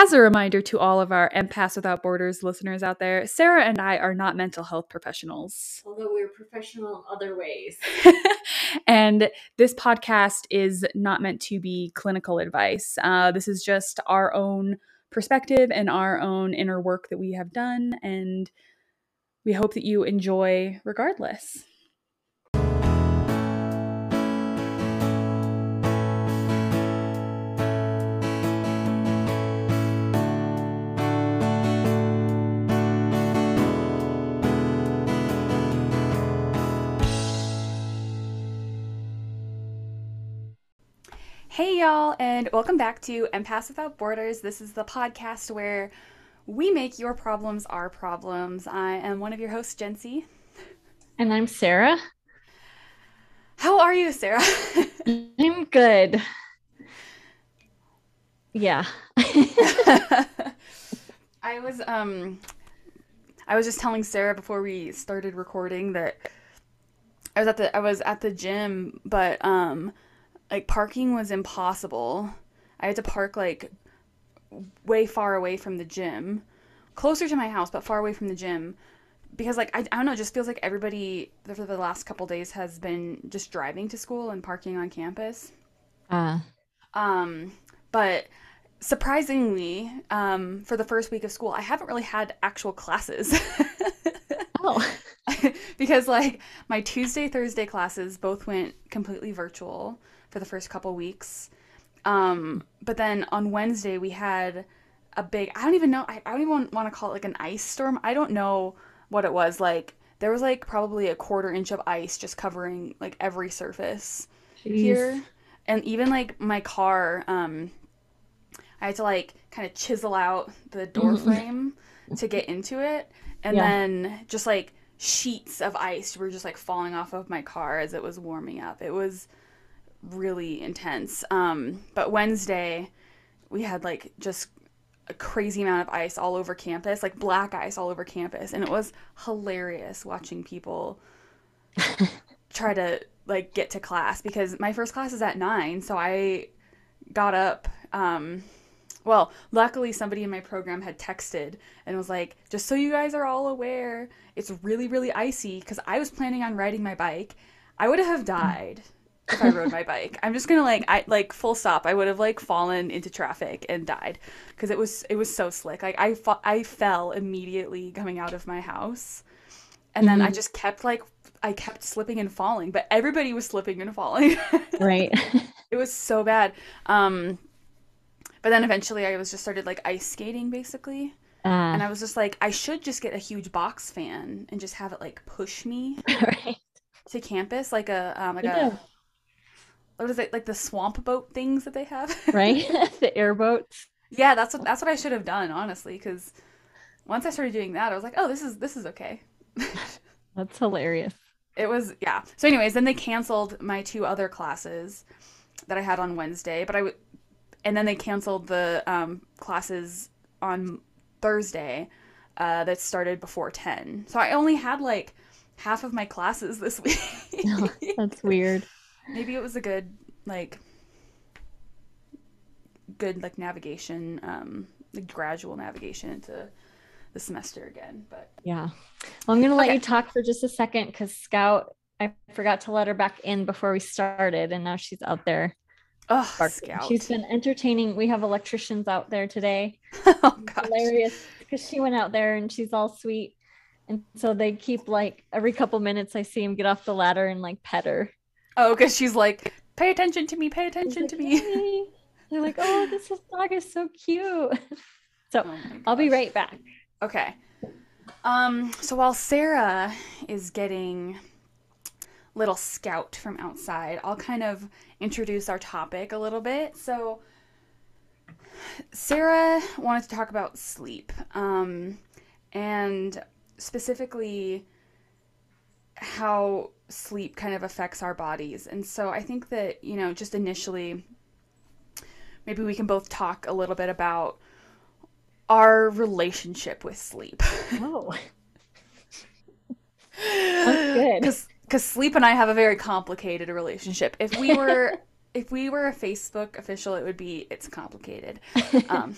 As a reminder to all of our Empaths Without Borders listeners out there, Sarah and I are not mental health professionals. Although we're professional in other ways. and this podcast is not meant to be clinical advice. Uh, this is just our own perspective and our own inner work that we have done. And we hope that you enjoy regardless. Hey, y'all, and welcome back to Empaths Without Borders. This is the podcast where we make your problems our problems. I am one of your hosts, Jencee. And I'm Sarah. How are you, Sarah? I'm good. Yeah. I was um I was just telling Sarah before we started recording that I was at the I was at the gym, but um like parking was impossible. I had to park like way far away from the gym, closer to my house, but far away from the gym. Because like I, I don't know, it just feels like everybody for the last couple days has been just driving to school and parking on campus. Uh Um, but surprisingly, um, for the first week of school, I haven't really had actual classes. oh. because like my Tuesday, Thursday classes both went completely virtual for the first couple weeks. Um, but then on Wednesday we had a big I don't even know I, I don't even want to call it like an ice storm. I don't know what it was like. There was like probably a quarter inch of ice just covering like every surface Jeez. here. And even like my car, um I had to like kind of chisel out the door frame to get into it. And Yeah. then just like sheets of ice were just like falling off of my car as it was warming up. It was really intense. Um, but Wednesday, we had like just a crazy amount of ice all over campus, like black ice all over campus, and it was hilarious watching people try to like get to class because my first class is at nine, so I got up. Um, well, luckily somebody in my program had texted and was like, just so you guys are all aware, it's really, really icy because I was planning on riding my bike. I would have died if I rode my bike. I'm just gonna like, I like full stop. I would have like fallen into traffic and died because it was it was so slick. Like I fa- I fell immediately coming out of my house, and then I just kept like I kept slipping and falling, but everybody was slipping and falling. Right. it was so bad. Um, but then eventually I was just started like ice skating basically. And Uh, I was just like, I should just get a huge box fan and just have it like push me right. to campus, like a um, like Yeah. a what is it, like the swamp boat things that they have, Right. the airboats. yeah, that's what that's what I should have done, honestly, because once I started doing that, I was like, oh, this is this is okay. That's hilarious. It was yeah. So, anyways, then they canceled my two other classes that I had on Wednesday, but I w- and then they canceled the um, classes on Thursday uh, that started before ten. So I only had like half of my classes this week. That's weird. Maybe it was a good like good like navigation, um, like gradual navigation into the semester again. But Yeah. Well, I'm going to let Okay. you talk for just a second because Scout, I forgot to let her back in before we started, and now she's out there. oh, barking. scout. She's been entertaining. We have electricians out there today. oh gosh. Hilarious because she went out there and she's all sweet. And so they keep like every couple minutes, I see him get off the ladder and like pet her. Oh, because she's like, pay attention to me, pay attention like, to me. "Yay." They're like, oh, this is- dog is so cute. so Oh I'll be right back. Okay. Um, so while Sarah is getting little scout from outside, I'll kind of introduce our topic a little bit. So Sarah wanted to talk about sleep. Um, and specifically how sleep kind of affects our bodies. And so I think that, you know, just initially maybe we can both talk a little bit about our relationship with sleep. Oh, that's good. Because because sleep and I have a very complicated relationship. If we were if we were a Facebook official, it would be it's complicated. Um,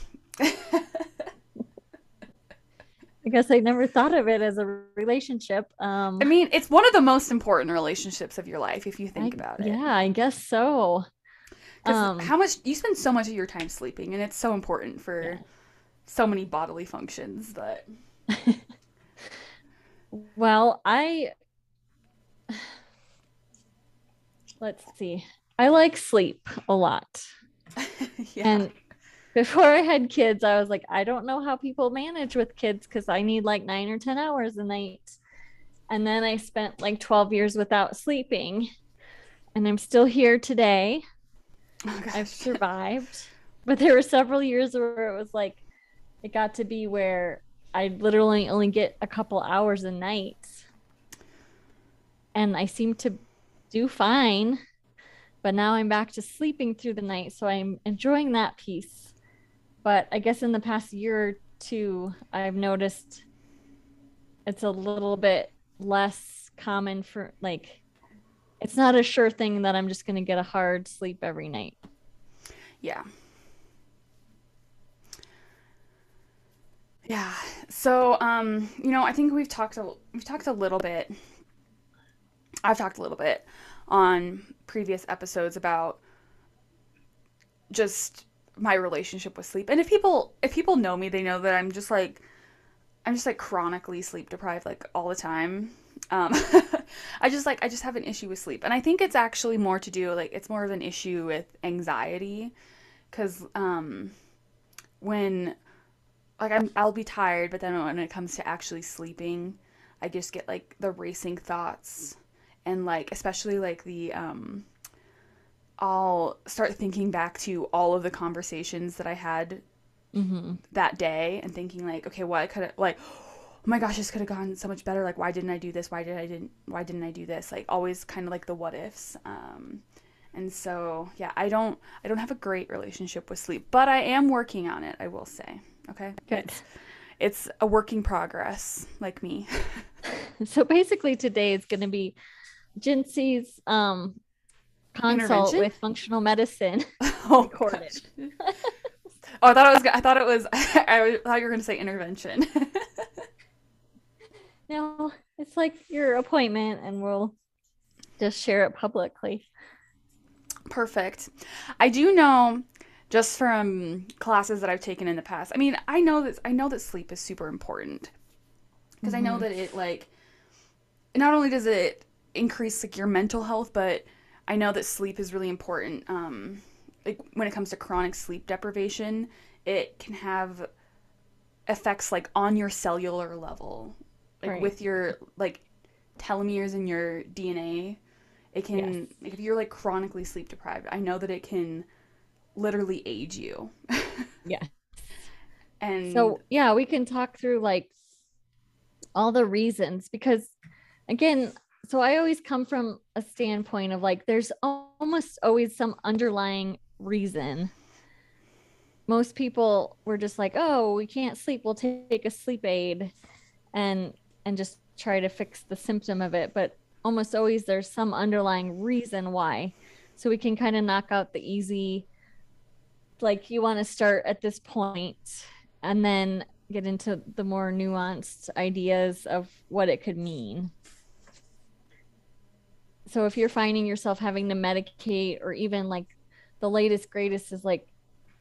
I guess I never thought of it as a relationship. Um, I mean, it's one of the most important relationships of your life if you think I- about it. Yeah, I guess so. Um, how much you spend so much of your time sleeping, and it's so important for Yeah. so many bodily functions that. Well, I let's see. I like sleep a lot. yeah. And before I had kids, I was like, I don't know how people manage with kids because I need like nine or 10 hours a night. And then I spent like 12 years without sleeping. And I'm still here today. Oh, I've survived. But there were several years where it was like, it got to be where I literally only get a couple hours a night. And I seem to do fine. But now I'm back to sleeping through the night. So I'm enjoying that piece. But I guess in the past year or two, I've noticed it's a little bit less common for like, it's not a sure thing that I'm just going to get a hard sleep every night. Yeah. Yeah. So, um, you know, I think we've talked a we've talked a little bit. I've talked a little bit on previous episodes about just my relationship with sleep. And if people if people know me, they know that I'm just like I'm just like chronically sleep deprived like all the time. Um I just like I just have an issue with sleep. And I think it's actually more to do like it's more of an issue with anxiety cuz um when like I'm I'll be tired, but then when it comes to actually sleeping, I just get like the racing thoughts and like especially like the um I'll start thinking back to all of the conversations that I had Mm-hmm. that day and thinking like, okay, well, I could have like, oh my gosh, this could have gone so much better. Like, why didn't I do this? Why did I didn't? Why didn't I do this? Like, always kind of like the what ifs. Um, and so yeah, I don't, I don't have a great relationship with sleep, but I am working on it. I will say, okay, Good. It's, it's a working progress, like me. So basically, today is going to be Jencee's um, consult with functional medicine. oh, Recorded. oh, I thought it was. I thought it was. I thought you were going to say intervention. No, it's like your appointment, and we'll just share it publicly. Perfect. I do know just from classes that I've taken in the past. I mean, I know that I know that sleep is super important because I know Mhm. that it like not only does it increase like your mental health, but I know that sleep is really important. Um, like when it comes to chronic sleep deprivation, it can have effects like on your cellular level, like Right. with your like telomeres in your DNA. It can Yes. like, if you're like chronically sleep deprived, I know that it can literally age you. Yeah. and So yeah, we can talk through like all the reasons because again, so I always come from a standpoint of like there's almost always some underlying reason. Most people were just like, "Oh, we can't sleep. We'll take a sleep aid." And and just try to fix the symptom of it, but almost always there's some underlying reason why. So we can kind of knock out the easy like you want to start at this point and then get into the more nuanced ideas of what it could mean. So if you're finding yourself having to medicate or even like the latest greatest is like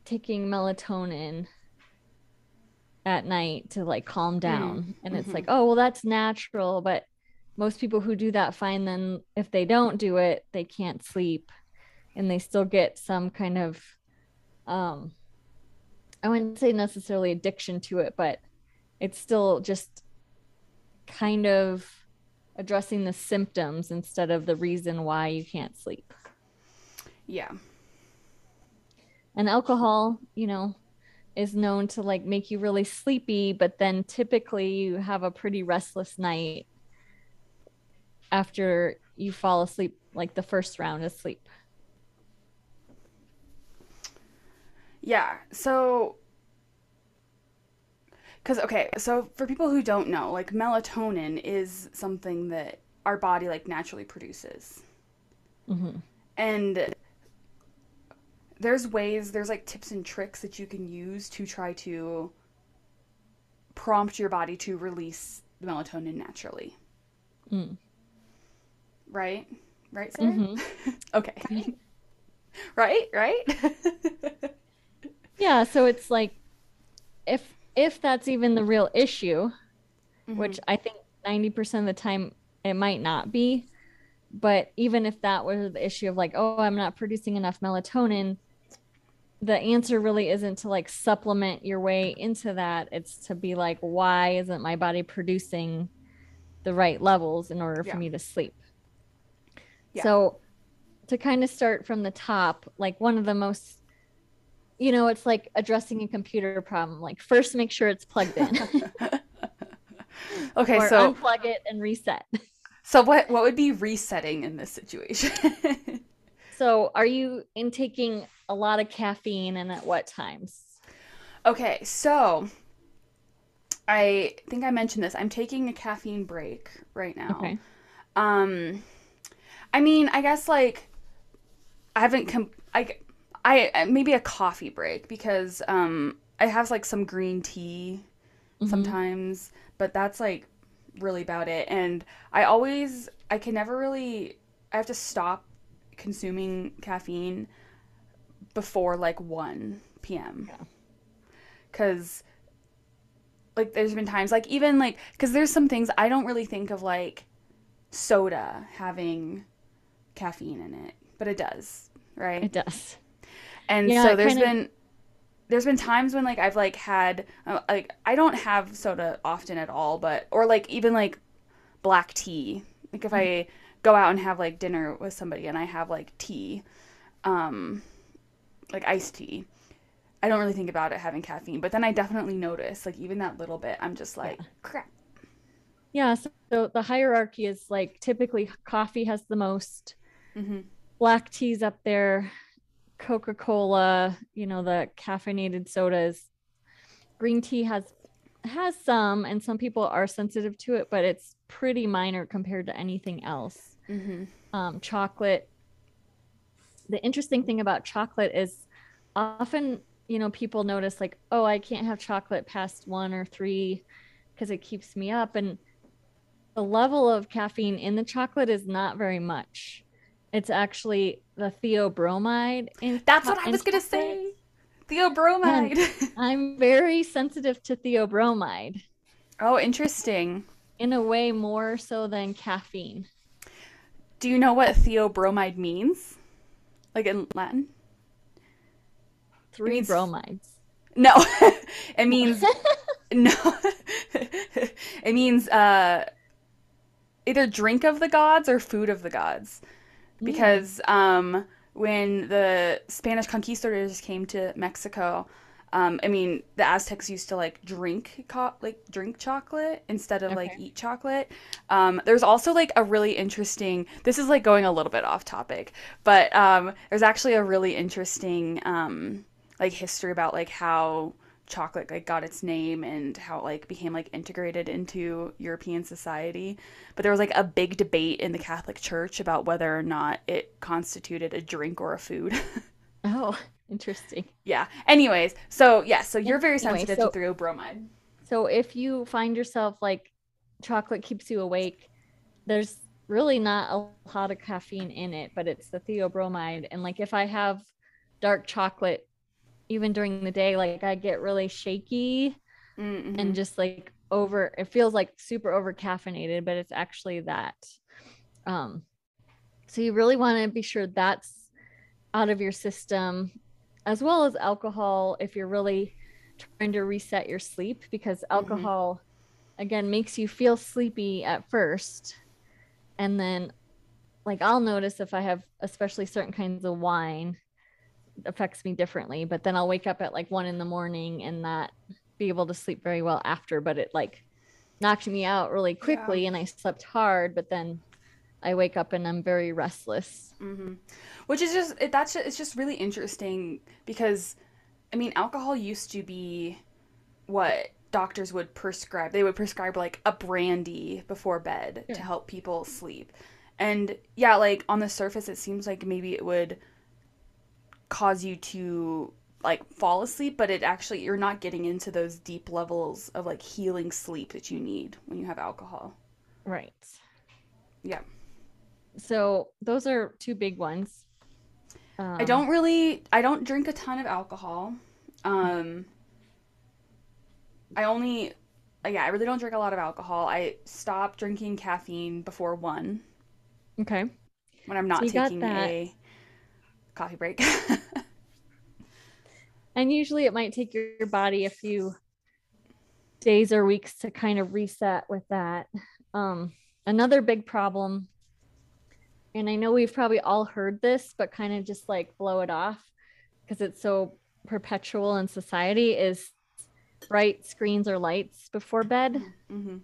taking melatonin at night to like calm down and it's mhm. like oh well that's natural but most people who do that find then if they don't do it they can't sleep and they still get some kind of um I wouldn't say necessarily addiction to it, but it's still just kind of addressing the symptoms instead of the reason why you can't sleep. yeah. And alcohol, you know, is known to like make you really sleepy, but then typically you have a pretty restless night after you fall asleep, like the first round of sleep. Yeah. So, because, okay, so for people who don't know, like melatonin is something that our body like naturally produces. hmm And there's ways, there's like tips and tricks that you can use to try to prompt your body to release melatonin naturally. Mm. Right? Right, Sarah? Mhm. okay. right? Right? Yeah, so it's like if if that's even the real issue, mm-hmm. which I think 90% of the time it might not be, but even if that was the issue of like, oh, I'm not producing enough melatonin, the answer really isn't to like supplement your way into that. It's to be like, why isn't my body producing the right levels in order for Yeah. me to sleep? Yeah. So to kind of start from the top, like one of the most you know, it's like addressing a computer problem. Like first make sure it's plugged in. okay, or so unplug it and reset. so what what would be resetting in this situation? So, are you intaking a lot of caffeine and at what times? okay, so I think I mentioned this. I'm taking a caffeine break right now. Okay. Um, I mean, I guess like I haven't com- I I maybe a coffee break because um I have like some green tea Mhm. sometimes, but that's like really about it. And I always I can never really I have to stop consuming caffeine before like 1 p.m. Yeah. Cuz like there's been times like even like cuz there's some things I don't really think of like soda having caffeine in it, but it does, right? It does. And Yeah, so there's kinda- been there's been times when like I've like had uh, like I don't have soda often at all, but or like even like black tea. Like if I go out and have like dinner with somebody and I have like tea, um like iced tea. I don't really think about it having caffeine, but then I definitely notice like even that little bit I'm just like crap. Yeah. So, so the hierarchy is like typically coffee has the most, Mhm. black tea's up there, Coca Cola, you know, the caffeinated sodas. Green tea has has some, and some people are sensitive to it, but it's pretty minor compared to anything else. Mhm. um, chocolate. The interesting thing about chocolate is often, you know, people notice like, oh, I can't have chocolate past one or three because it keeps me up. And the level of caffeine in the chocolate is not very much. It's actually the theobromide. In That's what I was going to say. Theobromide. I'm very sensitive to theobromide oh, interesting. in a way more so than caffeine. Do you know what theobromide means? Like in Latin? Three means- bromides. No. it means no. it means uh either drink of the gods or food of the gods. Because um when the Spanish conquistadors came to Mexico, um, I mean, the Aztecs used to like drink co- like drink chocolate instead of like eat chocolate. Um, there's also like a really interesting. This is like going a little bit off topic, but um, there's actually a really interesting um, like history about like how chocolate like got its name and how it like became like integrated into European society. But there was like a big debate in the Catholic Church about whether or not it constituted a drink or a food. Oh, interesting. yeah. Anyways, so yeah, so you're very Anyway, sensitive so- to theobromide. So if you find yourself like chocolate keeps you awake, there's really not a lot of caffeine in it, but it's the theobromide. And like if I have dark chocolate, even during the day, like I get really shaky Mm-hmm. and just like over it feels like super over caffeinated, but it's actually that. Um so you really want to be sure that's out of your system as well as alcohol if you're really trying to reset your sleep because alcohol again makes you feel sleepy at first and then like I'll notice if I have especially certain kinds of wine affects me differently but then I'll wake up at like one in the morning and not be able to sleep very well after but it like knocked me out really quickly and I slept hard but then I wake up and I'm very restless. Hmm Which is just it, that's just, it's just really interesting because, I mean, alcohol used to be what doctors would prescribe. They would prescribe like a brandy before bed to help people sleep, and yeah, like on the surface, it seems like maybe it would cause you to like fall asleep, but it actually you're not getting into those deep levels of like healing sleep that you need when you have alcohol. Right. Yeah. So those are two big ones. Um, I don't really I don't drink a ton of alcohol. Um I only yeah, I really don't drink a lot of alcohol. I stop drinking caffeine before 1 Okay. when I'm not So taking a coffee break. And usually it might take your, body a few days or weeks to kind of reset with that. Um, another big problem, and I know we've probably all heard this, but kind of just like blow it off because it's so perpetual in society is bright screens or lights before bed. hmm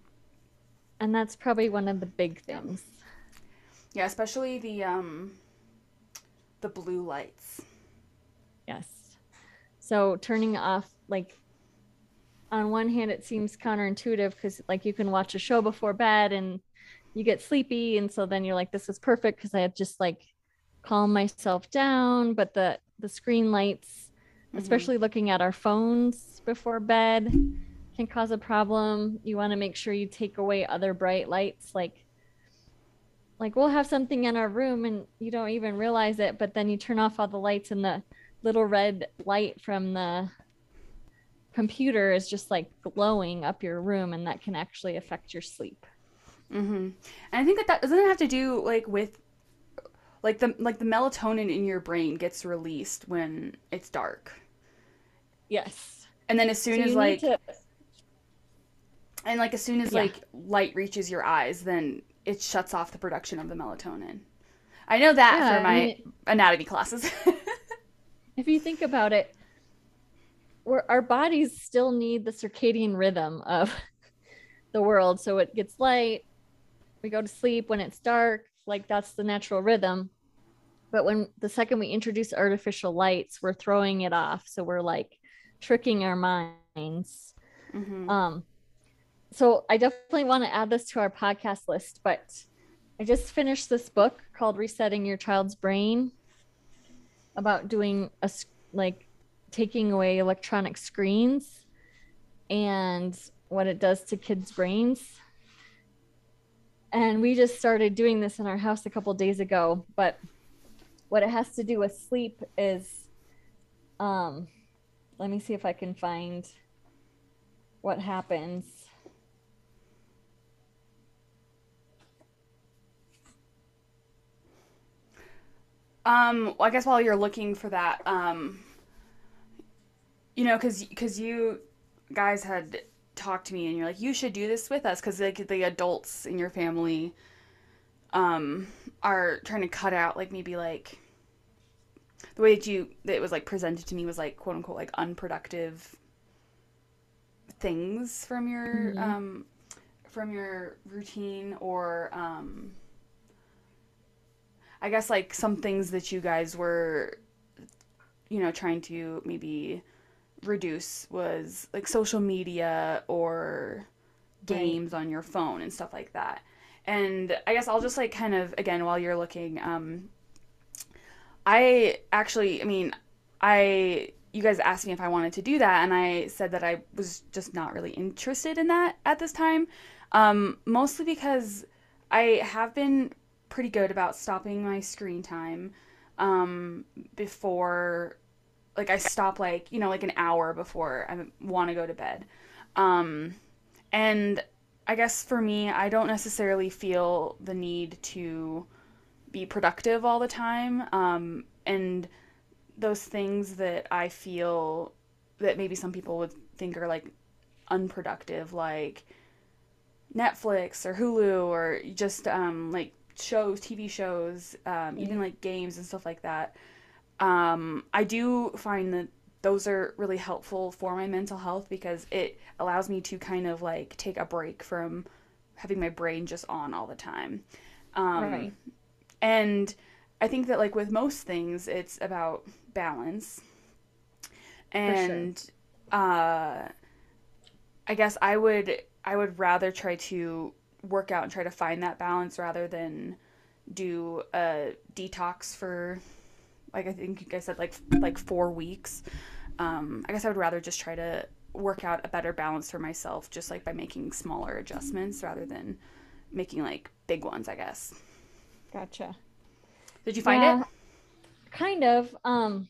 And that's probably one of the big things. Yeah, especially the um the blue lights. Yes. So turning off, like, on one hand, it seems counterintuitive because, like, you can watch a show before bed and you get sleepy, and so then you're like, "This is perfect" because I had just like calmed myself down. But the the screen lights, Mhm. especially looking at our phones before bed, can cause a problem. You want to make sure you take away other bright lights, like like we'll have something in our room and you don't even realize it, but then you turn off all the lights and the little red light from the computer is just like glowing up your room and that can actually affect your sleep. Mm-hmm. And I think that that doesn't have to do like with like the like the melatonin in your brain gets released when it's dark. Yes. And then as soon So as like to and like as soon as Yeah. like light reaches your eyes, then it shuts off the production of the melatonin. I know that Yeah, for my I mean- anatomy classes. if you think about it, we're, our bodies still need the circadian rhythm of the world. So it gets light, we go to sleep when it's dark, like that's the natural rhythm. But when the second we introduce artificial lights, we're throwing it off. So we're like tricking our minds. hmm Um, so I definitely want to add this to our podcast list, but I just finished this book called Resetting Your Child's Brain about doing a like taking away electronic screens and what it does to kids' brains. And we just started doing this in our house a couple days ago, but what it has to do with sleep is um let me see if I can find what happens. Um, well, I guess while you're looking for that, um, you know, because because you guys had talked to me and you're like, you should do this with us because like the adults in your family, um, are trying to cut out like maybe like the way that you that it was like presented to me was like quote unquote like unproductive things from your Mhm. um from your routine or um I guess like some things that you guys were, you know, trying to maybe reduce was like social media or games on your phone and stuff like that. And I guess I'll just like kind of again while you're looking, um, I actually, I mean, I you guys asked me if I wanted to do that, and I said that I was just not really interested in that at this time, um, mostly because I have been pretty good about stopping my screen time um, before like I stop like you know like an hour before I want to go to bed. Um, and I guess for me I don't necessarily feel the need to be productive all the time um, and those things that I feel that maybe some people would think are like unproductive like Netflix or Hulu or just um, like shows, TV shows, um, even like games and stuff like that. Um, I do find that those are really helpful for my mental health because it allows me to kind of like take a break from having my brain just on all the time. Um, Right. And I think that like with most things, it's about balance. And uh, I guess I would I would rather try to work out and try to find that balance rather than do a detox for like I think you guys said like like four weeks. Um, I guess I would rather just try to work out a better balance for myself, just like by making smaller adjustments rather than making like big ones. I guess. Gotcha. Did you find Yeah, it? Kind of. Um,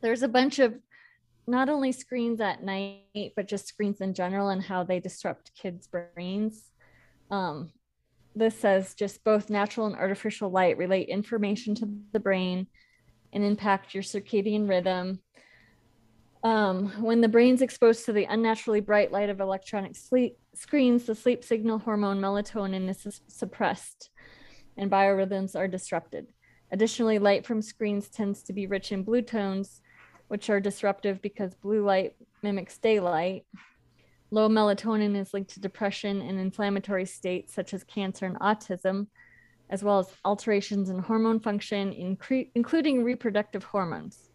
there's a bunch of not only screens at night, but just screens in general and how they disrupt kids' brains. Um, this says just both natural and artificial light relate information to the brain and impact your circadian rhythm. Um, when the brain's exposed to the unnaturally bright light of electronic sleep screens, the sleep signal hormone melatonin is suppressed and biorhythms are disrupted. Additionally, light from screens tends to be rich in blue tones, which are disruptive because blue light mimics daylight. Low melatonin is linked to depression and inflammatory states such as cancer and autism, as well as alterations in hormone function, incre- including reproductive hormones.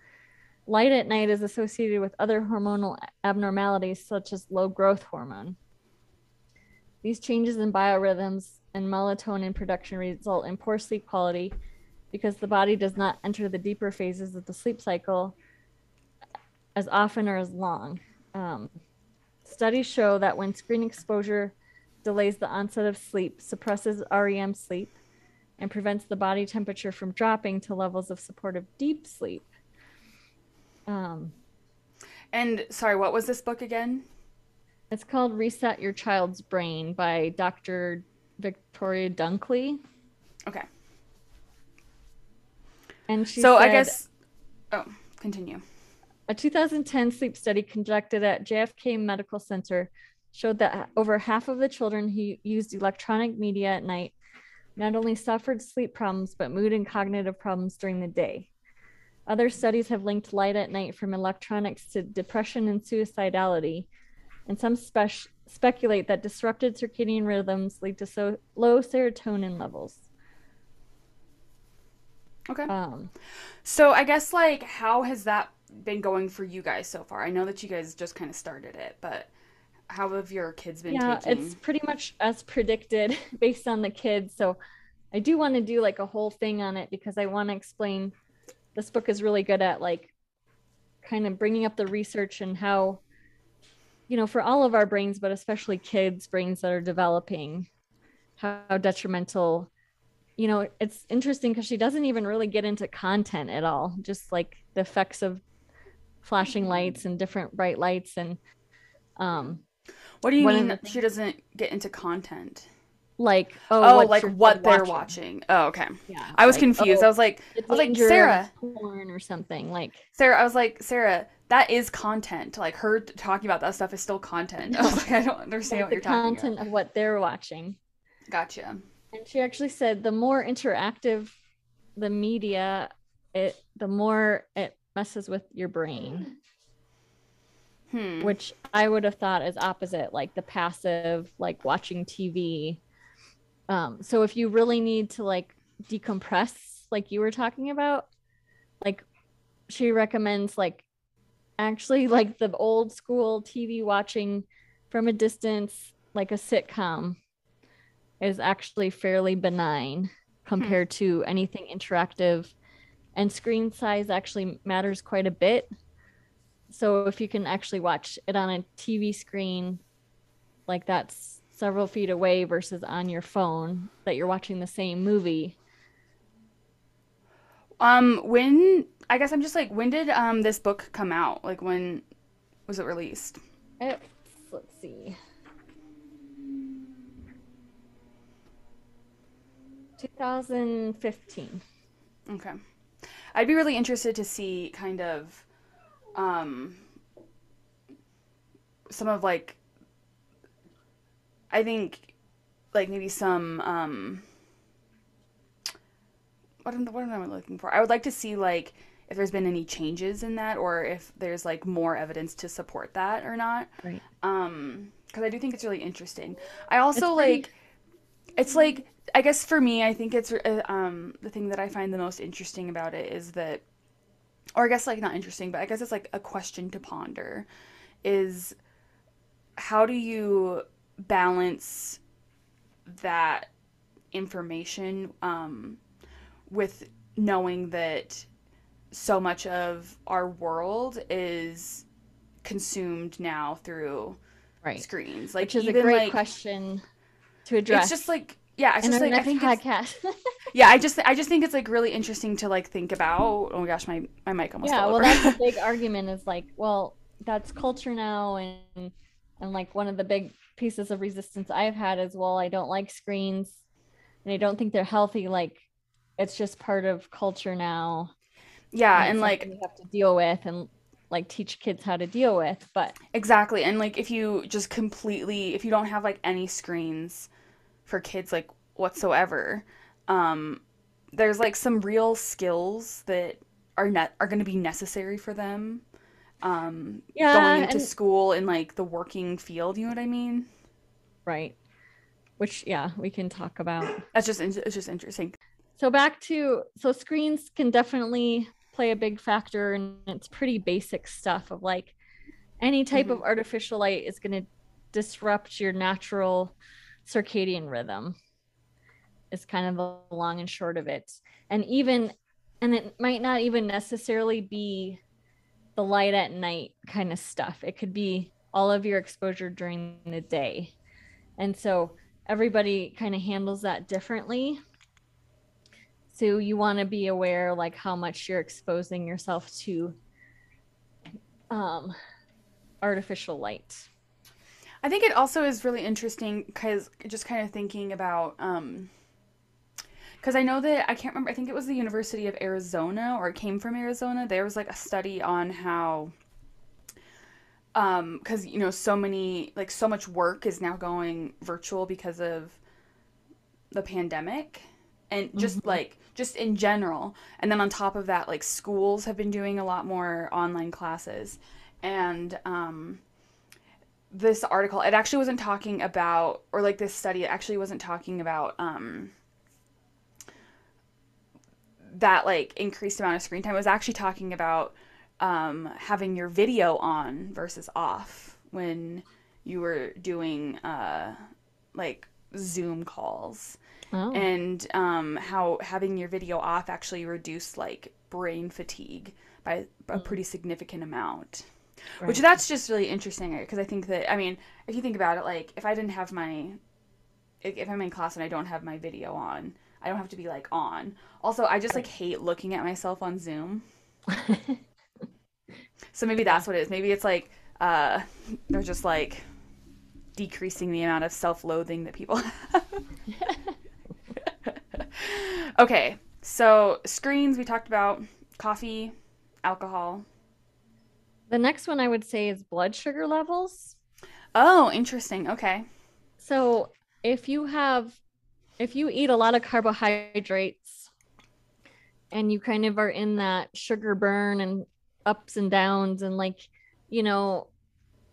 Light at night is associated with other hormonal abnormalities such as low growth hormone. These changes in biorhythms and melatonin production result in poor sleep quality because the body does not enter the deeper phases of the sleep cycle as often or as long. Um, studies show that when screen exposure delays the onset of sleep, suppresses REM sleep, and prevents the body temperature from dropping to levels of supportive deep sleep. Um, And sorry, what was this book again? it's called Reset Your Child's Brain by Dr. Victoria Dunckley. Okay. And she so I guess. Oh, continue. A 2010 sleep study conducted at JFK Medical Center showed that over half of the children who used electronic media at night not only suffered sleep problems, but mood and cognitive problems during the day. Other studies have linked light at night from electronics to depression and suicidality, and some spec- speculate that disrupted circadian rhythms lead to so- low serotonin levels. Okay. Um, So I guess like how has that been going for you guys so far? I know that you guys just kind of started it, but how have your kids been yeah taking? it's pretty much as predicted based on the kids so i do want to do like a whole thing on it because i want to explain this book is really good at like kind of bringing up the research and how you know for all of our brains but especially kids brains that are developing how detrimental you know it's interesting because she doesn't even really get into content at all just like the effects of flashing lights and different bright lights and um what do you mean the she doesn't get into content? like Oh, oh, like what they're watching. Oh, okay. Yeah, I was like, confused. oh, I was like, I was like, Sarah, porn or something like Sarah. I was like, Sarah, that is content. Like her talking about that stuff is still content. I was like, I don't understand like what you're talking about. content of what they're watching. Gotcha. And she actually said the more interactive the media, it the more it messes with your brain, Hmm. which I would have thought is opposite, like the passive, like watching TV. Um, so if you really need to like decompress, like you were talking about, like she recommends like actually like the old school TV watching from a distance, like a sitcom, is actually fairly benign compared to anything interactive. And screen size actually matters quite a bit. So if you can actually watch it on a TV screen, like that's several feet away versus on your phone that you're watching the same movie. Um, when I guess I'm just like, when did um this book come out? Like when was it released? It's, let's see. 2015. Okay. I'd be really interested to see kind of um some of like I think like maybe some um what am, what am I looking for? I would like to see like if there's been any changes in that or if there's like more evidence to support that or not. Right. Um cuz I do think it's really interesting. I also pretty- like it's like I guess for me, I think it's uh, um the thing that I find the most interesting about it is that, or I guess like not interesting, but I guess it's like a question to ponder, is how do you balance that information um with knowing that so much of our world is consumed now through right screens. Like which is a great like question to address it's just like yeah, in just like I think podcast yeah, I just I just think it's like really interesting to like think about. Oh my gosh, my my mic almost yeah well that's a big argument is like well that's culture now and and like one of the big pieces of resistance i've had is well i don't like screens and i don't think they're healthy like it's just part of culture now yeah, it's and like you have to deal with and like teach kids how to deal with but Exactly. And like if you just completely if you don't have like any screens for kids like whatsoever, um there's like some real skills that are net are going to be necessary for them um yeah going into and- school in like the working field, you know what I mean? right which yeah we can talk about That's just in- it's just interesting. so back to so screens can definitely play a big factor and it's pretty basic stuff of like any type of artificial light is going to disrupt your natural circadian rhythm is kind of the long and short of it. And even and it might not even necessarily be the light at night kind of stuff. It could be all of your exposure during the day. And so everybody kind of handles that differently. So you want to be aware like how much you're exposing yourself to um artificial light I think it also is really interesting because just kind of thinking about, um, because I know that I can't remember. I think it was the University of Arizona or it came from Arizona. There was like a study on how, um, because you know so many like so much work is now going virtual because of the pandemic, and just Mhm. like just in general, and then on top of that, like schools have been doing a lot more online classes, and um this article it actually wasn't talking about or like this study it actually wasn't talking about um that like increased amount of screen time. It was actually talking about um having your video on versus off when you were doing uh like zoom calls. Oh. And um how having your video off actually reduced like brain fatigue by a Mm. pretty significant amount right. which that's just really interesting because I think that I mean if you think about it like if I didn't have my if if I'm in class and I don't have my video on I don't have to be like on. Also I just like hate looking at myself on Zoom. So maybe that's what it is. Maybe it's like uh they're just like decreasing the amount of self-loathing that people have. Okay so screens we talked about coffee alcohol the next one i would say is blood sugar levels. Oh interesting. Okay. So if you have if you eat a lot of carbohydrates and you kind of are in that sugar burn and ups and downs and like you know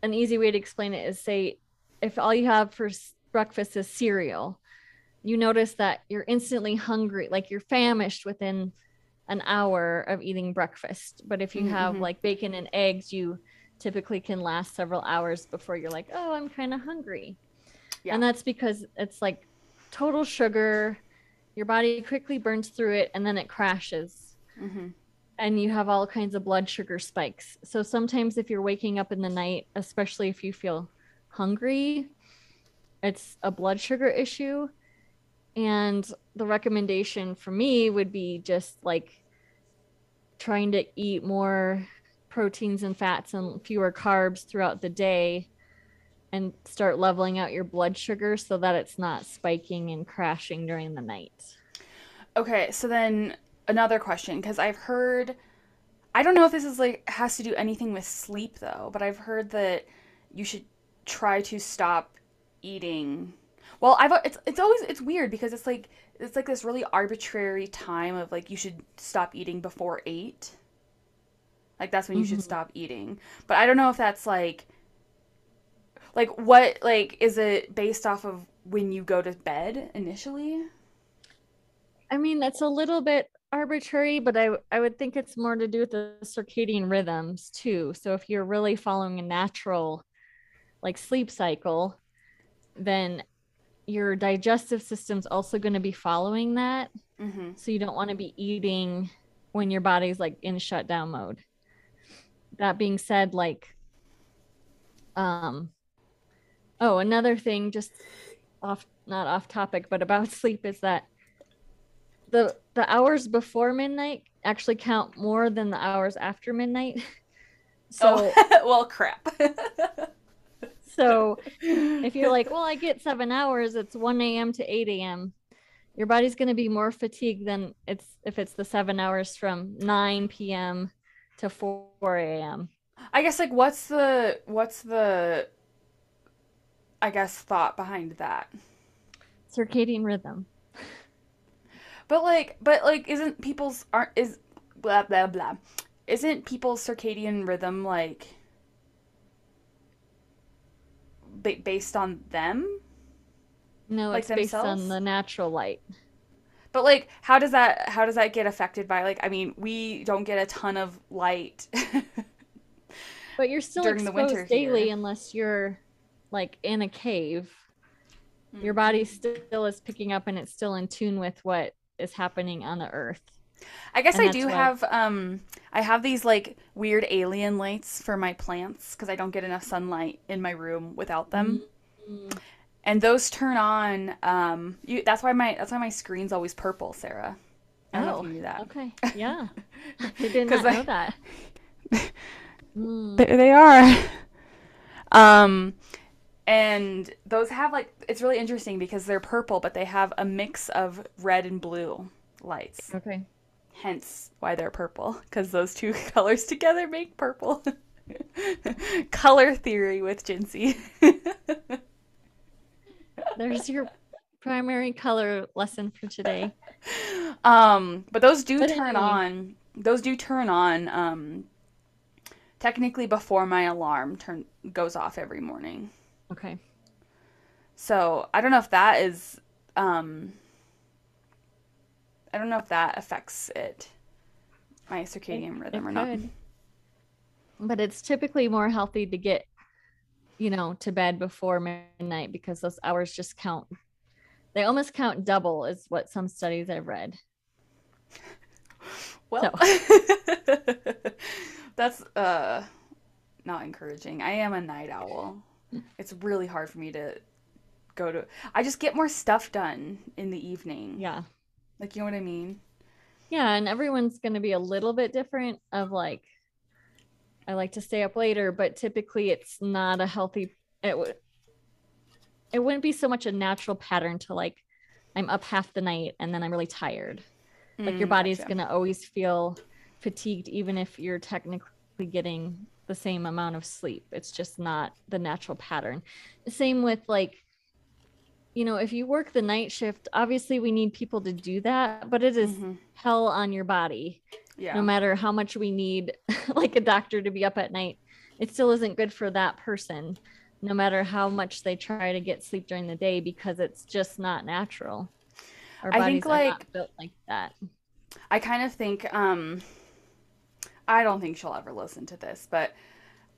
an easy way to explain it is say if all you have for breakfast is cereal you notice that you're instantly hungry like you're famished within an hour of eating breakfast but if you Mhm, have mhm. like bacon and eggs you typically can last several hours before you're like oh i'm kind of hungry Yeah. and that's because it's like total sugar your body quickly burns through it and then it crashes hmm and you have all kinds of blood sugar spikes. So sometimes if you're waking up in the night, especially if you feel hungry, it's a blood sugar issue. And the recommendation for me would be just like trying to eat more proteins and fats and fewer carbs throughout the day and start leveling out your blood sugar so that it's not spiking and crashing during the night. Okay, so then another question because I've heard I don't know if this is like has to do anything with sleep though, but I've heard that you should try to stop eating. Well, I've it's it's always it's weird because it's like it's like this really arbitrary time of like you should stop eating before 8. Like that's when you should Mhm. stop eating. But I don't know if that's like like what like is it based off of when you go to bed initially? I mean, that's a little bit arbitrary, but I I would think it's more to do with the circadian rhythms too. So if you're really following a natural like sleep cycle, then your digestive system's also going to be following that. Mhm. So you don't want to be eating when your body's like in shutdown mode. That being said, like um oh, another thing just off not off topic, but about sleep is that the the hours before midnight actually count more than the hours after midnight. So oh, well, crap. So if you're like, well, I get seven hours, it's 1 a.m. to 8 a.m. Your body's going to be more fatigued than it's if it's the seven hours from 9 p.m. to 4 a.m. I guess like what's the what's the I guess thought behind that? Circadian rhythm. But like, but like, isn't people's aren't is blah blah blah? Isn't people's circadian rhythm like ba- based on them? No, Like it's based on the natural light. But like, how does that how does that get affected by like? I mean, we don't get a ton of light. But you're still During the exposed winter daily here. unless you're like in a cave. Your Mm. body still is picking up and it's still in tune with what is happening on the earth. I guess And I do why- have um I have these like weird alien lights for my plants because I don't get enough sunlight in my room without them. Mm. And those turn on um you that's why my that's why my screen's always purple, Sarah. I don't know Oh, if you knew that. Okay. Yeah. I did not I- know that. Mm. There they are. Um and those have like it's really interesting because they're purple but they have a mix of red and blue lights. Okay. Hence why they're purple because those two colors together make purple. Color theory with Jencee. There's your primary color lesson for today. um, but those do But turn anyway. on. Those do turn on. Um, technically before my alarm turn goes off every morning. Okay. So I don't know if that is. Um, I don't know if that affects it, my circadian rhythm it or not. But it's typically more healthy to get, you know, to bed before midnight because those hours just count. They almost count double, is what some studies I've read. Well, that's uh not encouraging. I am a night owl. It's really hard for me to go to. I just get more stuff done in the evening. Yeah. Like you know what I mean? Yeah. And everyone's going to be a little bit different of like, I like to stay up later, but typically it's not a healthy, it would, it wouldn't be so much a natural pattern to like, I'm up half the night and then I'm really tired. like your Mm, body's gotcha. going to always feel fatigued even if you're technically getting the same amount of sleep it's just not the natural pattern same with like you know if you work the night shift obviously we need people to do that but it is Mhm. hell on your body Yeah. no matter how much we need like a doctor to be up at night it still isn't good for that person no matter how much they try to get sleep during the day because it's just not natural our I bodies think, are like- not built like that I kind of think um I don't think she'll ever listen to this, but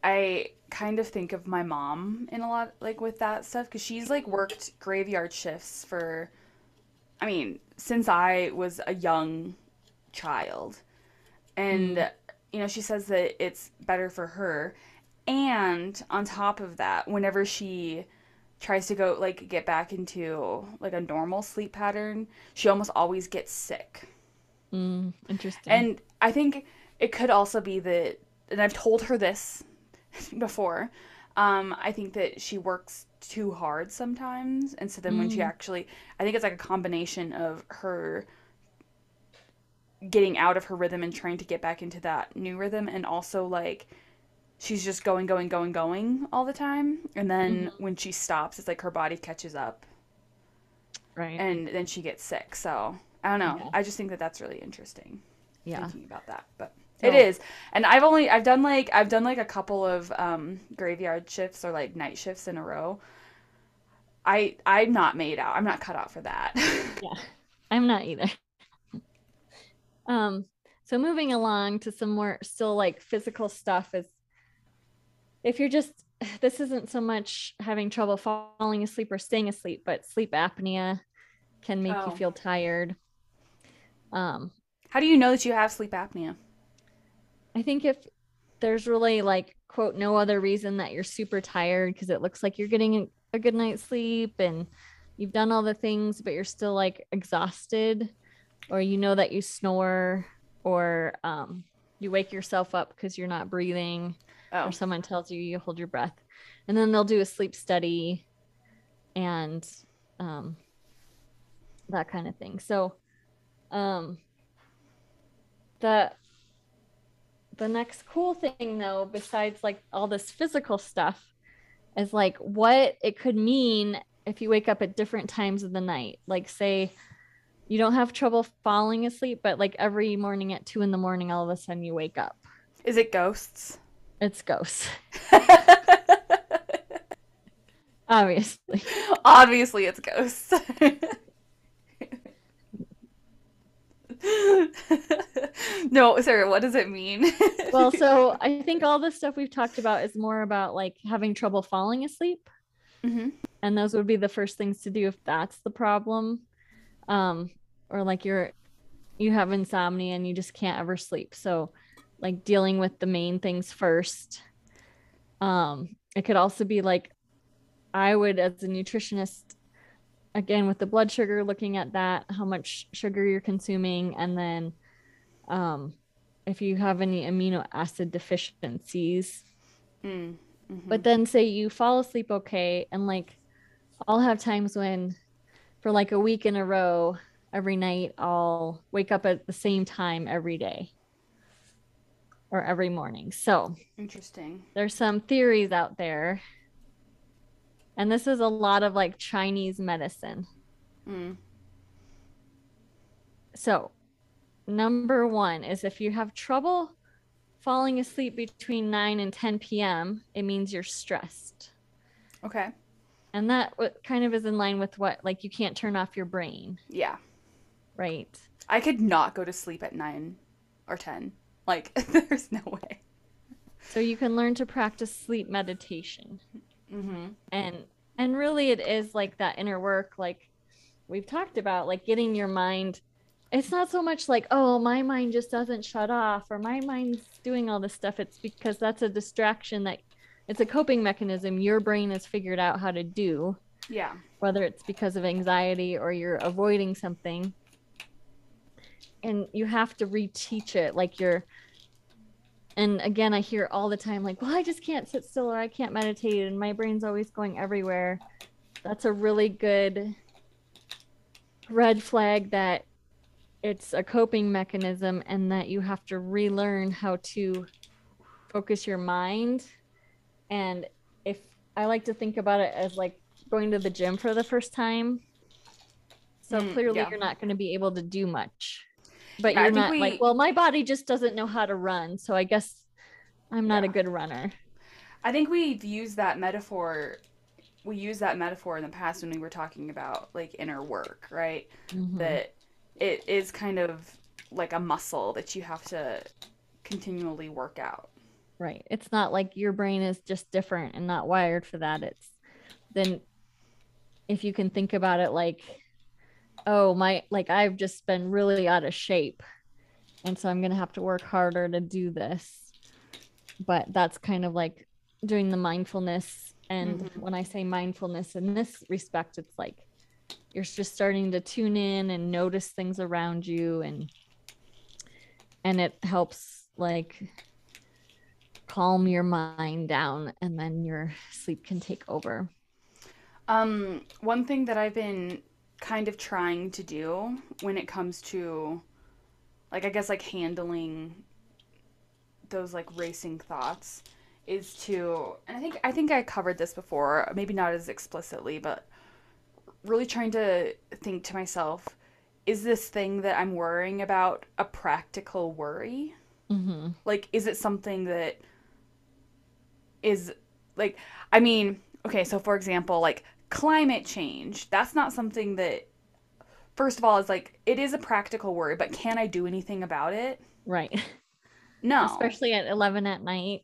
I kind of think of my mom in a lot like with that stuff cuz she's like worked graveyard shifts for I mean, since I was a young child. And you know, she says that it's better for her. And on top of that, whenever she tries to go like get back into like a normal sleep pattern, she almost always gets sick. Mm, interesting. And I think it could also be that, and I've told her this before. Um, I think that she works too hard sometimes, and so then when she Mm. actually, I think it's like a combination of her getting out of her rhythm and trying to get back into that new rhythm, and also like she's just going, going, going, going all the time, and then when she stops, it's like her body catches up, right. and then she gets sick. So I don't know. Yeah. I just think that that's really interesting yeah. thinking about that but It is and i've only i've done like i've done like a couple of um graveyard shifts or like night shifts in a row i i'm not made out i'm not cut out for that Yeah. I'm not either. Um, so moving along to some more still like physical stuff is if you're just this isn't so much having trouble falling asleep or staying asleep, but sleep apnea can make Oh. you feel tired. Um, How do you know that you have sleep apnea? I think if there's really like quote no other reason that you're super tired because it looks like you're getting a good night's sleep and you've done all the things but you're still like exhausted or you know that you snore or um, you wake yourself up because you're not breathing Oh, or someone tells you you hold your breath. And then they'll do a sleep study and um, that kind of thing. So um, the the next cool thing though besides like all this physical stuff is like what it could mean if you wake up at different times of the night like say you don't have trouble falling asleep but like every morning at two in the morning all of a sudden you wake up is it ghosts? it's ghosts obviously Obviously, it's ghosts. no, sorry. What does it mean? well so i think all the stuff we've talked about is more about like having trouble falling asleep hmm and those would be the first things to do if that's the problem um or like you're you have insomnia and you just can't ever sleep so like dealing with the main things first um it could also be like i would as a nutritionist again with the blood sugar looking at that how much sugar you're consuming and then um if you have any amino acid deficiencies Mm, mhm. but then say you fall asleep okay and like i'll have times when for like a week in a row every night i'll wake up at the same time every day or every morning so interesting. there's some theories out there and this is a lot of like chinese medicine Mm. so number one is if you have trouble falling asleep between 9 and 10 p.m it means you're stressed Okay. and that what kind of is in line with what like you can't turn off your brain Yeah. right I could not go to sleep at nine or ten. Like, there's no way. so you can learn to practice sleep meditation Mm-hmm. and and really it is like that inner work like we've talked about like getting your mind it's not so much like oh my mind just doesn't shut off or my mind's doing all this stuff it's because that's a distraction that it's a coping mechanism your brain has figured out how to do Yeah. whether it's because of anxiety or you're avoiding something and you have to reteach it like you're and again i hear all the time like well i just can't sit still or i can't meditate and my brain's always going everywhere. That's a really good red flag that it's a coping mechanism and that you have to relearn how to focus your mind. And if i like to think about it as like going to the gym for the first time. So Mm, clearly yeah. you're not going to be able to do much but Yeah, you're not we- like well my body just doesn't know how to run so i guess i'm not a good runner I think we've used that metaphor. We used that metaphor in the past when we were talking about like inner work, right? Mhm. That it is kind of like a muscle that you have to continually work out. Right. It's not like your brain is just different and not wired for that. It's then if you can think about it like, oh, my, like I've just been really out of shape. And so I'm going to have to work harder to do this. But that's kind of like doing the mindfulness. And Mhm. when I say mindfulness in this respect, it's like you're just starting to tune in and notice things around you and and it helps like calm your mind down and then your sleep can take over. Um, one thing that I've been kind of trying to do when it comes to like I guess like handling those like racing thoughts is to and I think I think I covered this before, maybe not as explicitly, but really trying to think to myself, is this thing that I'm worrying about a practical worry? Mm-hmm. Like, is it something that is like, I mean, okay, so for example, like climate change, that's not something that, first of all, is like, it is a practical worry, but can I do anything about it? Right. No. Especially at 11 at night.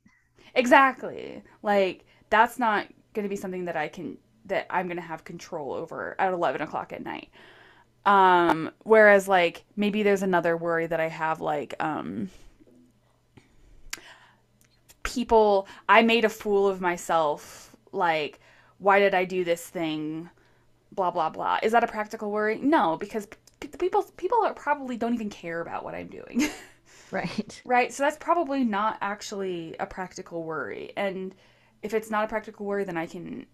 Exactly. Like, that's not going to be something that I can, that I'm going to have control over at 11 o'clock at night. Um, whereas like maybe there's another worry that I have like um people I made a fool of myself like why did I do this thing blah blah blah. Is that a practical worry? No, because p- people people are probably don't even care about what I'm doing. Right. right? So that's probably not actually a practical worry. And if it's not a practical worry, then I can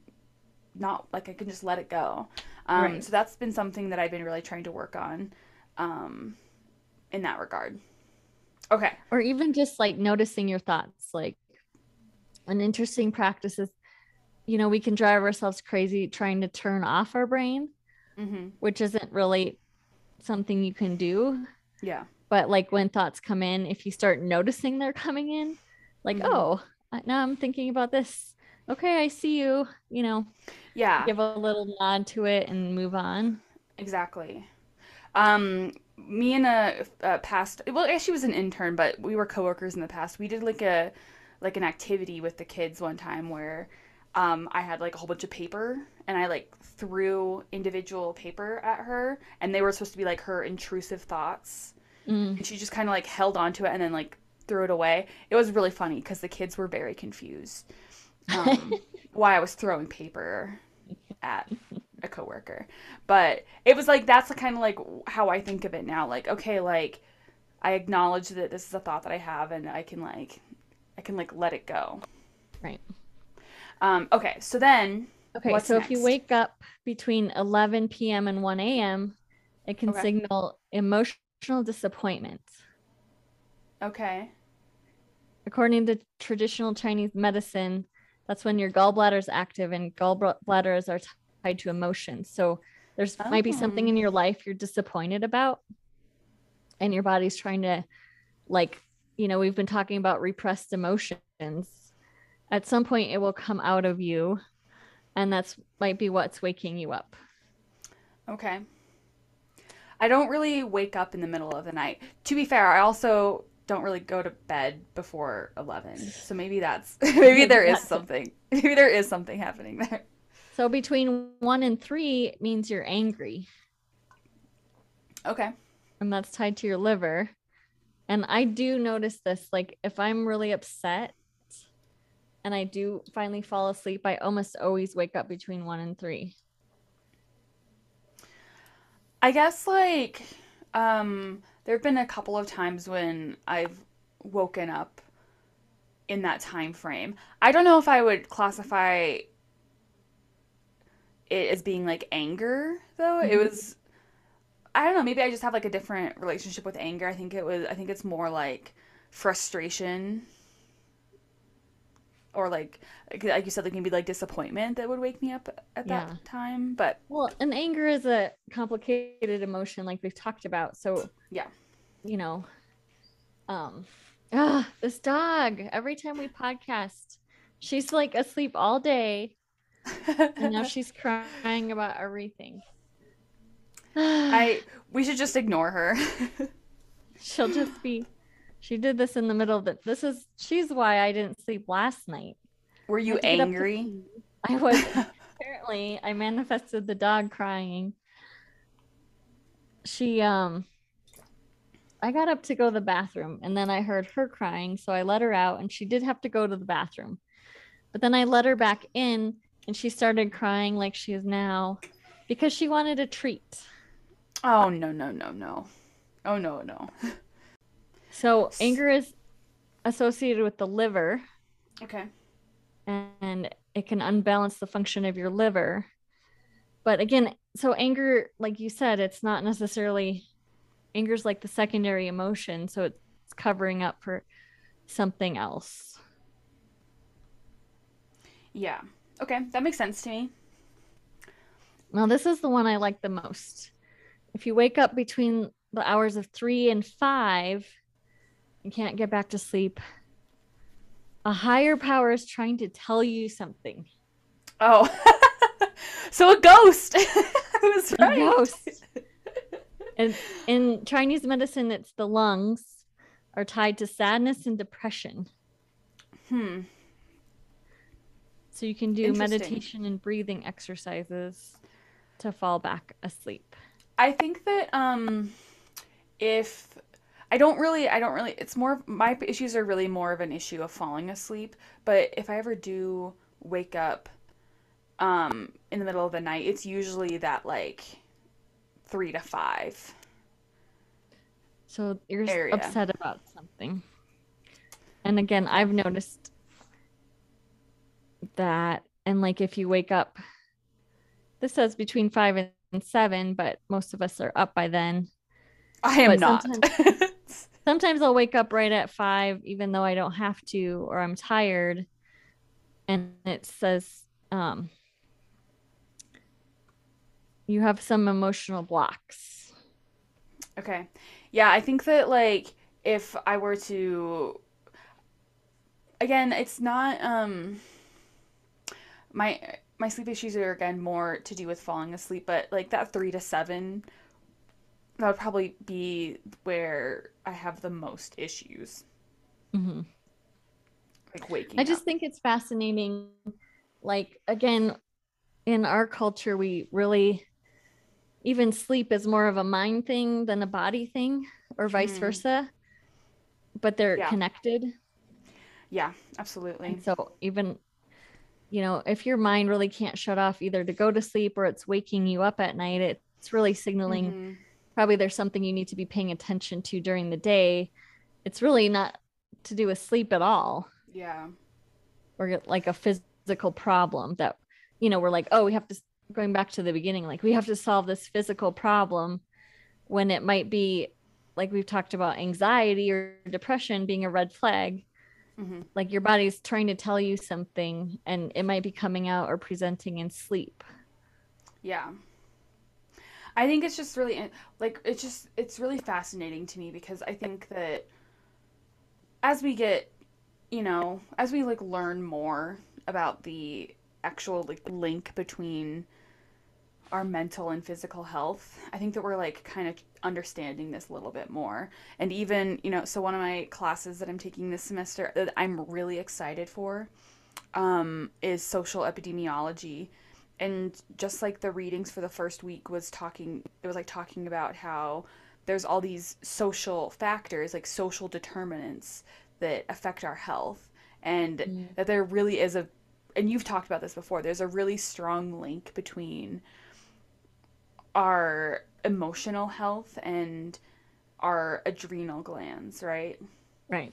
not like I can just let it go. Um, Right. So that's been something that I've been really trying to work on um, in that regard. Okay. Or even just like noticing your thoughts. Like an interesting practice is, you know, we can drive ourselves crazy trying to turn off our brain, hmm which isn't really something you can do. Yeah. But like when thoughts come in, if you start noticing they're coming in, like, Mhm. oh, now I'm thinking about this. Okay, I see you. You know, Yeah. give a little nod to it and move on. Exactly. Um, me and a, a past, well, she was an intern, but we were coworkers in the past. We did like a, like an activity with the kids one time where, um, I had like a whole bunch of paper and I like threw individual paper at her, and they were supposed to be like her intrusive thoughts, Mm. and she just kind of like held onto it and then like threw it away. It was really funny because the kids were very confused um, why I was throwing paper at a coworker. But it was like that's kind of like how I think of it now. Like okay, like I acknowledge that this is a thought that I have, and I can like I can like let it go. Right. Um, okay, so then Okay, so if you wake up between 11 p.m. and 1 a.m., it can Okay. signal emotional disappointment. okay, According to traditional Chinese medicine, that's when your gallbladder is active and gallbladders are tied to emotions. So there's might be something Oh. in your life you're disappointed about and your body's trying to like, you know, we've been talking about repressed emotions. At some point it will come out of you and that's might be what's waking you up. okay. I don't really wake up in the middle of the night. To be fair, I also don't really go to bed before 11. So maybe that's maybe there is something. Maybe there is something happening there. So between one and three it means you're angry, Okay. and that's tied to your liver. And I do notice this, like if I'm really upset and I do finally fall asleep, I almost always wake up between one and three. I guess like um there have been a couple of times when I've woken up in that time frame. I don't know if I would classify it as being like anger though. It Mhm. was I don't know, maybe I just have like a different relationship with anger. I think it was I think it's more like frustration or like like you said like maybe like disappointment that would wake me up at that Yeah. time, but Well, and anger is a complicated emotion, like we've talked about. So Yeah. you know, um, ah, this dog. Every time we podcast, she's like asleep all day, and now she's crying about everything. I we should just ignore her. she'll just be she did this in the middle of the this is she's why i didn't sleep last night Were you to angry? i was apparently i manifested the dog crying she um i got up to go to the bathroom and then i heard her crying so i let her out and she did have to go to the bathroom but then i let her back in and she started crying like she is now because she wanted a treat Oh no no no no. Oh no no. so anger is associated with the liver Okay. and it can unbalance the function of your liver. But again, so anger, like you said, it's not necessarily anger's like the secondary emotion, so it's covering up for something else. Yeah. Okay, that makes sense to me. Now, this is the one I like the most. If you wake up between the hours of three and five and can't get back to sleep, a higher power is trying to tell you something. Oh. so a ghost. Was A ghost. And in Chinese medicine, it's the lungs are tied to sadness and depression. Hmm. So you can do meditation and breathing exercises to fall back asleep. I think that um if I don't really I don't really it's more my issues are really more of an issue of falling asleep, but if I ever do wake up um in the middle of the night, it's usually that like 3 to 5. So you're Area. upset about something. And again, I've noticed that and like if you wake up this says between 5 and 7, but most of us are up by then. I am But not. Sometimes I'll wake up right at 5 even though I don't have to or I'm tired and it says um you have some emotional blocks. Okay. Yeah, I think that like if I were to again, it's not um my my sleep issues are again more to do with falling asleep, but like that 3 to 7 that would probably be where I have the most issues Mhm. like waking I just up. think it's fascinating. Like, again, in our culture, we really, even sleep is more of a mind thing than a body thing, or vice Mm. versa, but they're Yeah. connected. Yeah, absolutely. And so, even, you know, if your mind really can't shut off either to go to sleep or it's waking you up at night, it's really signaling Mhm. Probably there's something you need to be paying attention to during the day. It's really not to do with sleep at all. Yeah. or like a physical problem that you know we're like oh we have to going back to the beginning like we have to solve this physical problem when it might be like we've talked about anxiety or depression being a red flag Mhm. like your body's trying to tell you something and it might be coming out or presenting in sleep Yeah. I think it's just really like it's just it's really fascinating to me because I think that as we get, you know, as we like learn more about the actual like link between our mental and physical health, I think that we're like kind of understanding this a little bit more. And even, you know, so one of my classes that I'm taking this semester that I'm really excited for um, is social epidemiology and just like the readings for the first week was talking it was like talking about how there's all these social factors like social determinants that affect our health and Mm. that there really is a and you've talked about this before there's a really strong link between our emotional health and our adrenal glands right right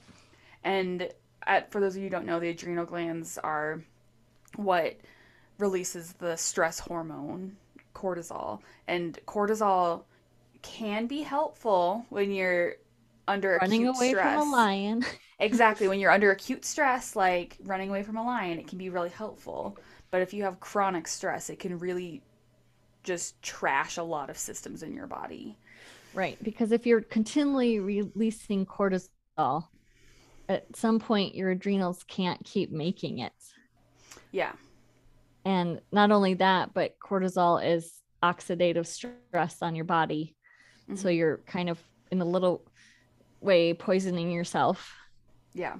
and at, for those of you who don't know, the adrenal glands are what releases the stress hormone, cortisol. And cortisol can be helpful when you're under running acute away stress. from a lion Exactly. When you're under acute stress, like running away from a lion, it can be really helpful. But if you have chronic stress, it can really just trash a lot of systems in your body. right because if you're continually releasing cortisol at some point your adrenals can't keep making it Yeah. And not only that, but cortisol is oxidative stress on your body. So Mhm. you're kind of in a little way poisoning yourself. Yeah.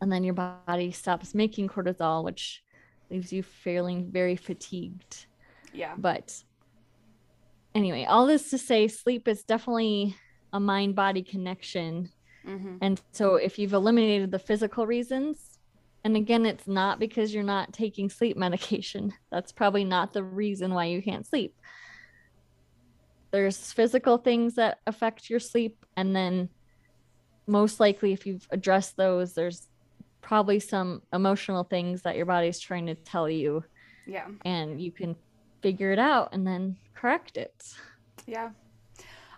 And then your body stops making cortisol, which leaves you feeling very fatigued. Yeah. But anyway, all this to say, sleep is definitely a mind body connection. hmm And so if you've eliminated the physical reasons, and again, it's not because you're not taking sleep medication. That's probably not the reason why you can't sleep. There's physical things that affect your sleep. And then, most likely, if you've addressed those, there's probably some emotional things that your body's trying to tell you, Yeah. and you can figure it out and then correct it. Yeah.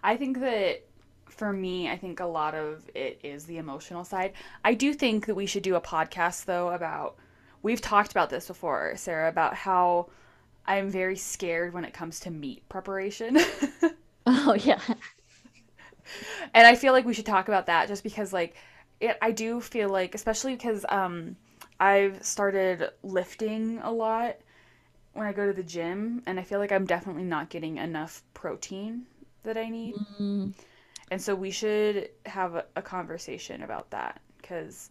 I think that for me, I think a lot of it is the emotional side. I do think that we should do a podcast though about we've talked about this before, Sarah, about how I'm very scared when it comes to meat preparation. Oh, yeah. and I feel like we should talk about that just because like it I do feel like especially because um I've started lifting a lot when I go to the gym and I feel like I'm definitely not getting enough protein that I need. Mm, And so we should have a, a conversation about that because,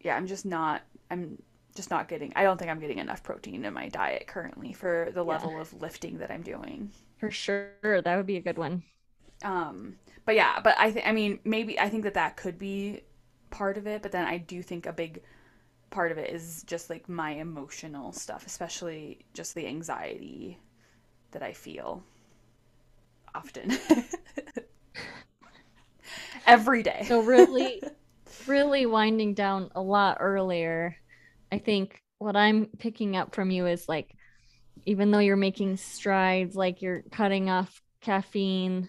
yeah, I'm just not, I'm just not getting I don't think I'm getting enough protein in my diet currently for the Yeah. level of lifting that I'm doing. For sure. That would be a good one. Um, but yeah, but I think I mean maybe I think that that could be part of it, but then I do think a big part of it is just like my emotional stuff, especially just the anxiety that I feel often. Every day. So really, really winding down a lot earlier. I think what I'm picking up from you is like, even though you're making strides, like you're cutting off caffeine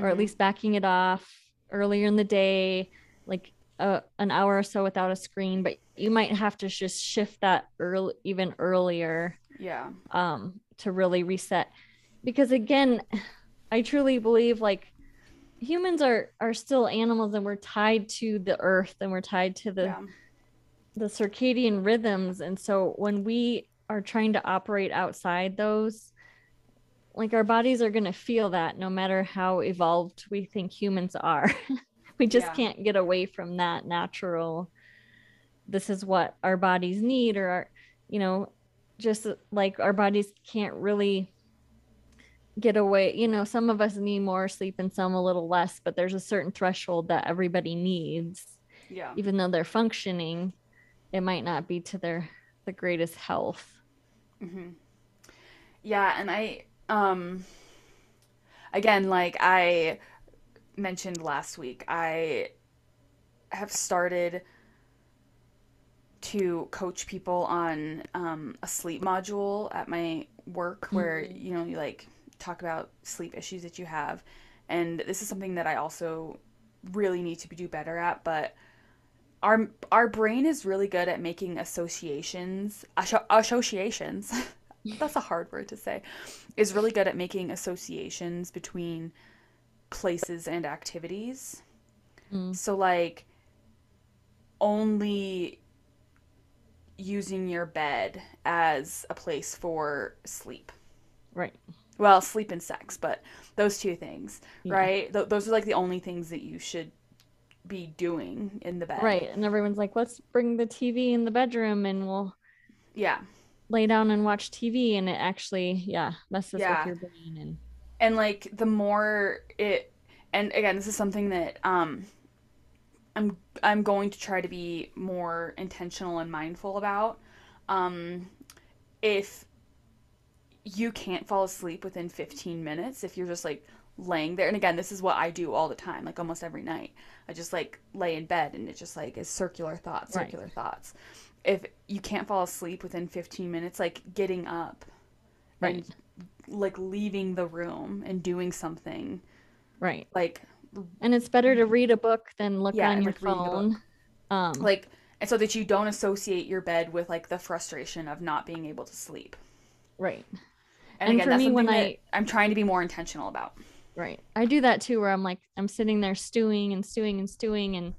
or at Mhm. least backing it off earlier in the day, like uh, an hour or so without a screen, but you might have to just shift that early, even earlier yeah. um, to really reset. Because again, I truly believe like humans are are still animals and we're tied to the earth and we're tied to the yeah. the circadian rhythms and so when we are trying to operate outside those like our bodies are going to feel that no matter how evolved we think humans are we just Yeah. can't get away from that natural this is what our bodies need or our you know just like our bodies can't really get away you know some of us need more sleep and some a little less but there's a certain threshold that everybody needs Yeah. even though they're functioning it might not be to their the greatest health mm-hmm. Yeah, and I um again like I mentioned last week, I have started to coach people on um, a sleep module at my work where Mhm. you know you like talk about sleep issues that you have. And this is something that I also really need to do better at but our our brain is really good at making associations associations that's a hard word to say is really good at making associations between places and activities. Mm. so like only using your bed as a place for sleep. Right well sleep and sex but those two things Yeah. right Th- those are like the only things that you should be doing in the bed right and everyone's like let's bring the tv in the bedroom and we'll yeah lay down and watch tv and it actually yeah messes Yeah. with your brain and and like the more it and again this is something that um i'm i'm going to try to be more intentional and mindful about um if you can't fall asleep within 15 minutes if you're just like laying there. And again this is what i do all the time like almost every night. I just like lay in bed and it just like is circular thoughts Right. circular thoughts. If you can't fall asleep within 15 minutes like getting up right. and like leaving the room and doing something right. like and it's better to read a book than look Yeah, on your like, reading a book. phone. Um like and so that you don't associate your bed with like the frustration of not being able to sleep. Right and, And again for that's me, something when that I- i'm trying to be more intentional about Right. I do that too, where I'm like, I'm sitting there stewing and stewing and stewing, and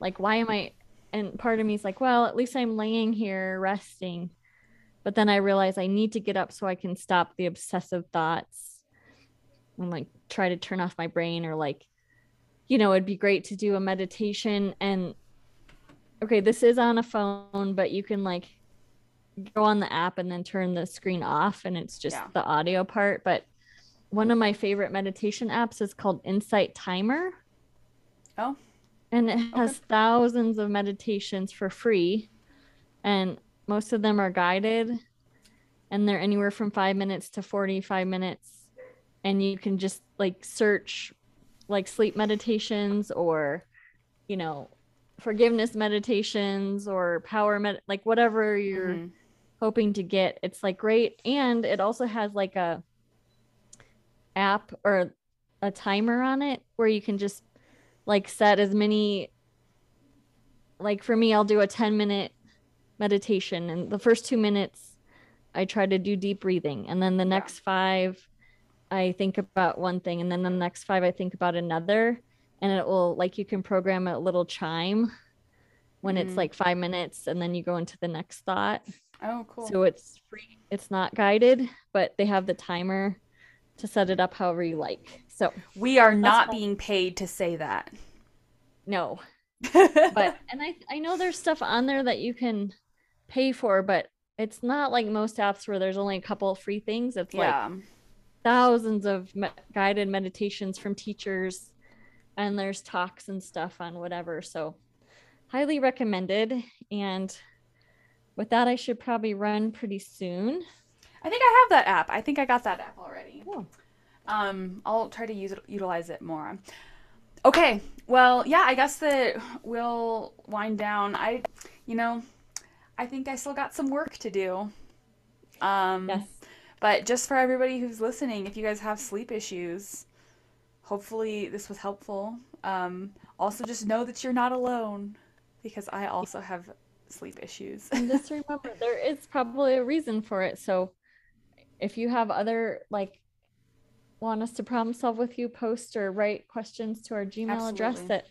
like, why am I? And part of me is like, well, at least I'm laying here resting. But then I realize I need to get up so I can stop the obsessive thoughts and like try to turn off my brain, or like, you know, it'd be great to do a meditation. And okay, this is on a phone, but you can like go on the app and then turn the screen off, and it's just Yeah. the audio part. But one of my favorite meditation apps is called Insight Timer. Oh. And it has thousands of meditations for free. And most of them are guided. And they're anywhere from five minutes to 45 minutes. And you can just like search like sleep meditations or, you know, forgiveness meditations or power med like whatever you're Mhm. Hoping to get. It's like great. And it also has like a app or a timer on it where you can just like set as many like for me I'll do a 10 minute meditation and the first 2 minutes I try to do deep breathing and then the next 5 I think about one thing and then the next 5 I think about another and it will like you can program a little chime when Mhm. it's like 5 minutes and then you go into the next thought oh cool so it's free. It's not guided, but they have the timer to set it up however you like. So we are not all- being paid to say that no, but and I I know there's stuff on there that you can pay for, but it's not like most apps where there's only a couple free things. It's like thousands of me- guided meditations from teachers and there's talks and stuff on whatever so highly recommended and with that i should probably run pretty soon I think I have that app. I think I got that app already. Cool. Um, I'll try to use it, utilize it more. Okay. Well, yeah, I guess that we'll wind down. I, you know, I think I still got some work to do. Um, yes But just for everybody who's listening, if you guys have sleep issues, hopefully this was helpful. Um, also, just know that you're not alone because I also have sleep issues. and just remember there is probably a reason for it so if you have other like want us to problem solve with you post or write questions to our gmail address Absolutely. at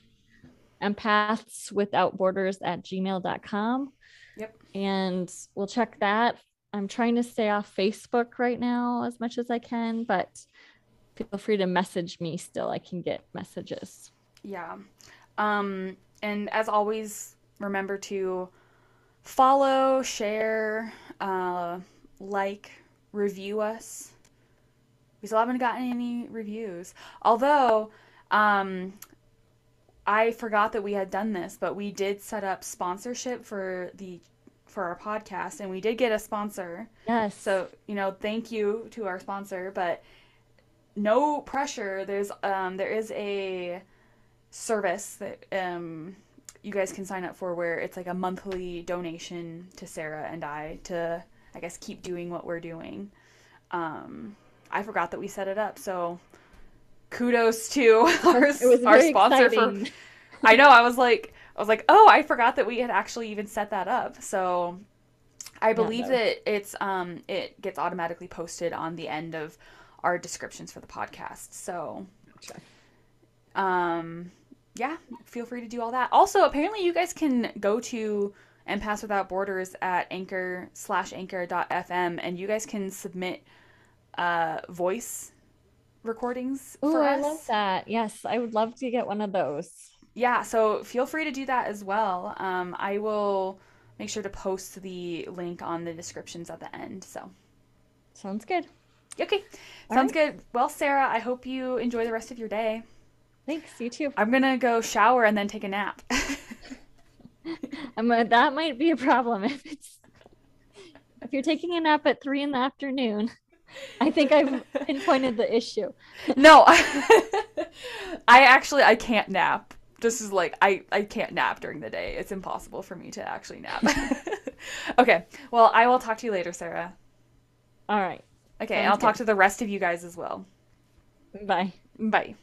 empaths without borders at gmail.com Yep. and we'll check that i'm trying to stay off facebook right now as much as i can but feel free to message me still i can get messages Yeah. Um, and as always, remember to follow, share, uh, like, review us. We still haven't gotten any reviews. Although, um, I forgot that we had done this, but we did set up sponsorship for the for our podcast, and we did get a sponsor. yes So, you know, thank you to our sponsor, but no pressure. There's um there is a service that um you guys can sign up for where it's like a monthly donation to Sarah and I to I guess keep doing what we're doing. Um I forgot that we set it up, so kudos to our, our sponsor exciting. for I know. I was like, I was like, oh, I forgot that we had actually even set that up. So, I believe no. that it's um it gets automatically posted on the end of our descriptions for the podcast. So, Gotcha. um, yeah, feel free to do all that. Also, apparently, you guys can go to empaths without borders at anchor slash anchor dot fm and you guys can submit uh voice recordings Oh, for I us. love that. Yes, I would love to get one of those. yeah so feel free to do that as well um, i will make sure to post the link on the descriptions at the end so Sounds good. okay sounds good well sarah i hope you enjoy the rest of your day Thanks. You too. i'm gonna go shower and then take a nap I'm, uh, that might be a problem if it's if you're taking a nap at three in the afternoon. I think I've pinpointed the issue. no i actually i can't nap this is like i i can't nap during the day it's impossible for me to actually nap okay well i will talk to you later sarah All right. okay and Sounds i'll talk to the rest of you guys as well Bye. bye